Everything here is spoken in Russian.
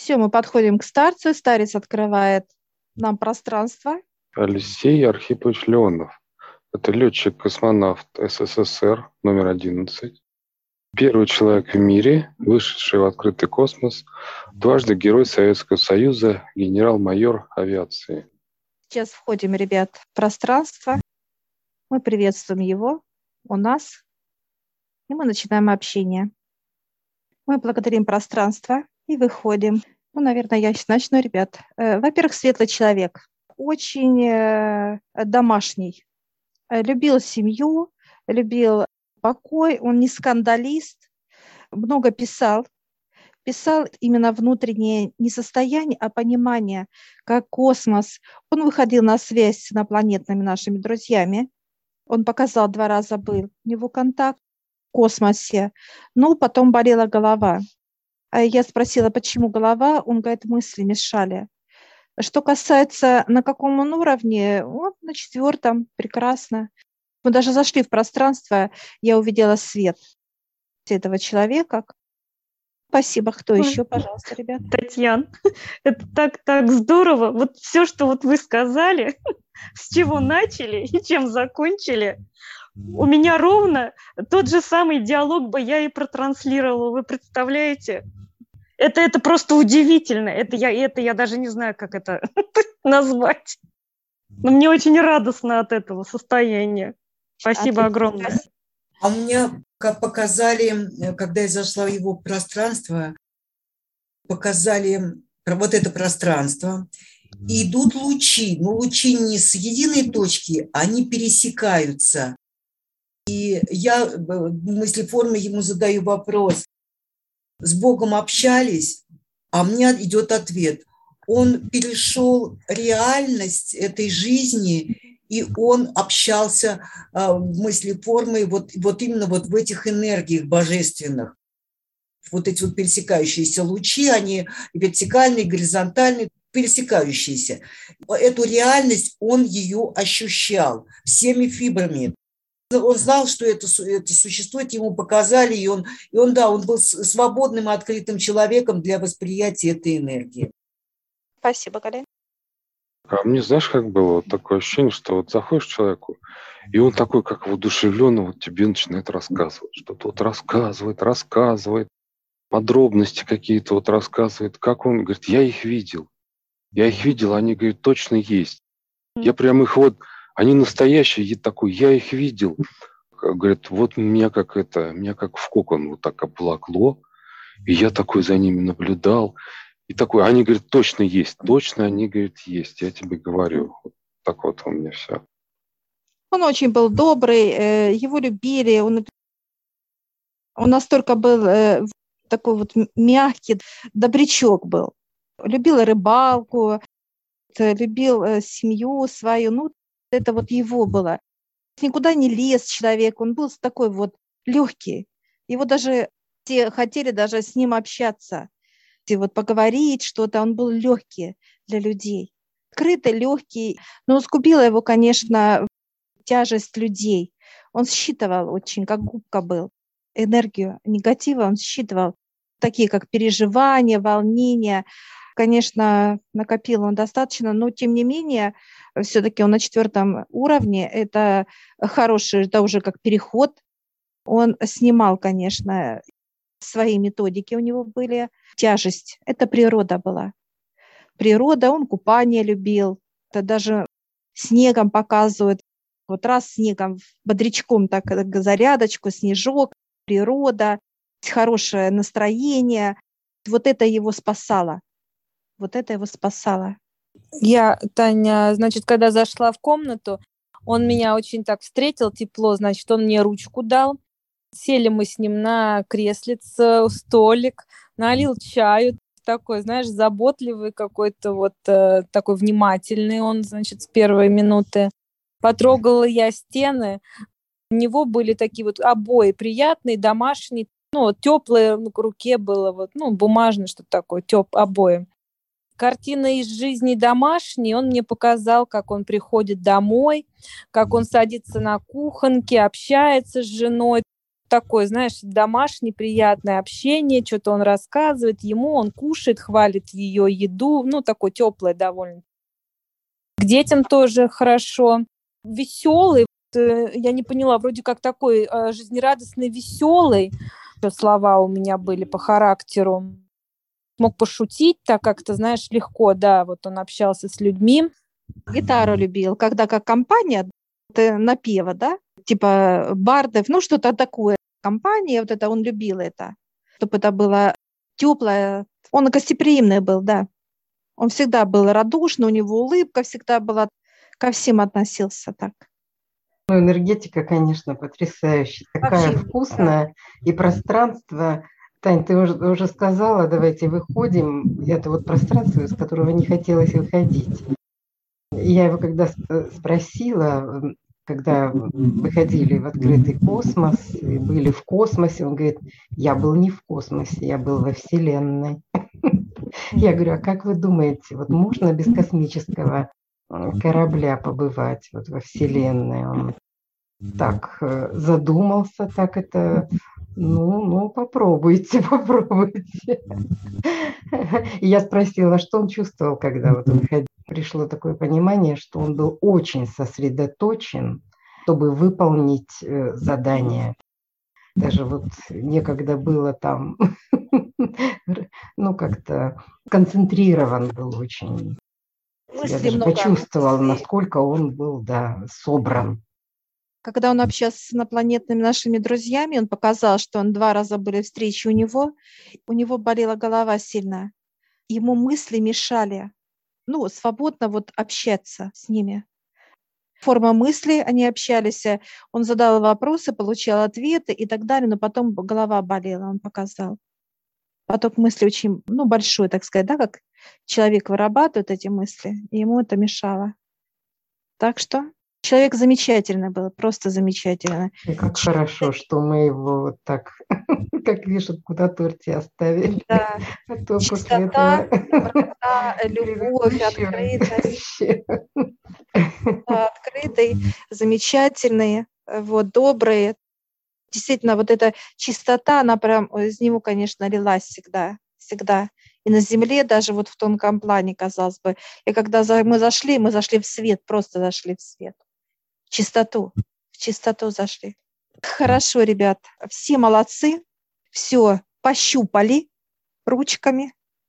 Все, мы подходим к старцу. Старец открывает нам пространство. Алексей Архипович Леонов. Это летчик-космонавт СССР номер 11. Первый человек в мире, вышедший в открытый космос, дважды Герой Советского Союза, генерал-майор авиации. Сейчас входим, ребят, в пространство. Мы приветствуем его у нас, и мы начинаем общение. Мы благодарим пространство и выходим. Ну, наверное, я сейчас начну, ребят. Э, во-первых, светлый человек, очень э, домашний, любил семью, любил покой, он не скандалист, много писал, писал именно внутреннее не состояние, а понимание, как космос. Он выходил на связь с инопланетными нашими друзьями. Он показал, два раза был у него контакт в космосе. Ну, потом болела голова. А я спросила, почему голова, он говорит, мысли мешали. Что касается, на каком он уровне, вот на четвертом, прекрасно. Мы даже зашли в пространство, я увидела свет этого человека. Спасибо. Кто Ой. еще, пожалуйста, ребят? Татьяна, это так, так здорово. Вот все, что вот вы сказали, с чего начали и чем закончили, у меня ровно тот же самый диалог бы я и протранслировала. Вы представляете? Это, это просто удивительно. Это я, это я даже не знаю, как это назвать. Но мне очень радостно от этого состояния. Спасибо а огромное. А у меня, как показали, когда я зашла в его пространство, показали вот это пространство, и идут лучи, но лучи не с единой точки, они пересекаются. И я в мысли формы ему задаю вопрос, с Богом общались, а мне идет ответ. Он перешел реальность этой жизни, и он общался а, в мысли формы вот, вот именно вот в этих энергиях божественных. Вот эти вот пересекающиеся лучи, они вертикальные, горизонтальные, пересекающиеся. Эту реальность он ее ощущал всеми фибрами он знал, что это, это существует, ему показали, и он, и он, да, он был свободным и открытым человеком для восприятия этой энергии. Спасибо, Галя. А мне, знаешь, как было вот такое ощущение, что вот заходишь к человеку, и он такой, как воодушевленный, вот тебе начинает рассказывать, что-то вот рассказывает, рассказывает, подробности какие-то вот рассказывает, как он, говорит, я их видел, я их видел, они, говорит, точно есть. Я прям их вот они настоящие, я такой, я их видел. Говорят, вот меня как это, меня как в кокон вот так обволокло, и я такой за ними наблюдал. И такой, они говорят, точно есть, точно они, говорят, есть, я тебе говорю. Вот так вот у меня все. Он очень был добрый, э, его любили, он, он настолько был э, такой вот мягкий, добрячок был. Любил рыбалку, любил э, семью свою, ну, это вот его было. Никуда не лез человек, он был такой вот легкий. Его даже те хотели даже с ним общаться, и вот поговорить что-то, он был легкий для людей. Открытый, легкий, но скупила его, конечно, тяжесть людей. Он считывал очень, как губка был, энергию негатива он считывал, такие как переживания, волнения. Конечно, накопил он достаточно, но тем не менее все-таки он на четвертом уровне, это хороший, это уже как переход. Он снимал, конечно, свои методики у него были. Тяжесть – это природа была. Природа, он купание любил, это даже снегом показывает. Вот раз снегом, бодрячком так зарядочку, снежок, природа, хорошее настроение. Вот это его спасало. Вот это его спасало. Я, Таня, значит, когда зашла в комнату, он меня очень так встретил тепло, значит, он мне ручку дал. Сели мы с ним на креслице, столик, налил чаю, такой, знаешь, заботливый какой-то, вот э, такой внимательный он, значит, с первой минуты. Потрогала я стены, у него были такие вот обои приятные, домашние, ну, теплые в руке было, вот, ну, бумажное что-то такое, теп, обои картина из жизни домашней, он мне показал, как он приходит домой, как он садится на кухонке, общается с женой. такое, знаешь, домашнее приятное общение, что-то он рассказывает ему, он кушает, хвалит ее еду, ну, такое теплое довольно. К детям тоже хорошо. Веселый, э, я не поняла, вроде как такой э, жизнерадостный, веселый. Слова у меня были по характеру. Мог пошутить так как-то, знаешь, легко, да, вот он общался с людьми. Гитару любил, когда как компания, ты напева, да, типа бардов, ну что-то такое. Компания, вот это он любил это, чтобы это было теплое. Он гостеприимный был, да. Он всегда был радушный, у него улыбка всегда была, ко всем относился так. Ну, энергетика, конечно, потрясающая, такая Вообще, вкусная, да. и пространство. Тань, ты уже, уже сказала, давайте выходим. Это вот пространство, из которого не хотелось выходить. Я его когда спросила, когда выходили в открытый космос, и были в космосе, он говорит, я был не в космосе, я был во Вселенной. Я говорю, а как вы думаете, вот можно без космического корабля побывать вот во Вселенной? Он так э, задумался, так это, ну, ну, попробуйте, попробуйте. И я спросила, что он чувствовал, когда вот он ходил пришло такое понимание, что он был очень сосредоточен, чтобы выполнить э, задание. Даже вот некогда было там, ну как-то концентрирован был очень. Мысли Я даже почувствовал, насколько он был, да, собран. Когда он общался с инопланетными нашими друзьями, он показал, что он два раза были встречи у него, у него болела голова сильно. Ему мысли мешали ну, свободно вот общаться с ними. Форма мысли, они общались, э, он задал вопросы, получал ответы и так далее, но потом голова болела, он показал. Поток мысли очень, ну, большой, так сказать, да, как человек вырабатывает эти мысли, и ему это мешало. Так что Человек замечательный был, просто замечательный. И как хорошо, что мы его вот так, как вишенку куда торте оставили. Да. А то Чистота, доброта, любовь, открытость. Открытый, замечательный, вот, добрый. Действительно, вот эта чистота, она прям из него, конечно, лилась всегда, всегда и на земле, даже вот в тонком плане, казалось бы. И когда мы зашли, мы зашли в свет, просто зашли в свет чистоту, в чистоту зашли. Хорошо, ребят, все молодцы, все пощупали ручками,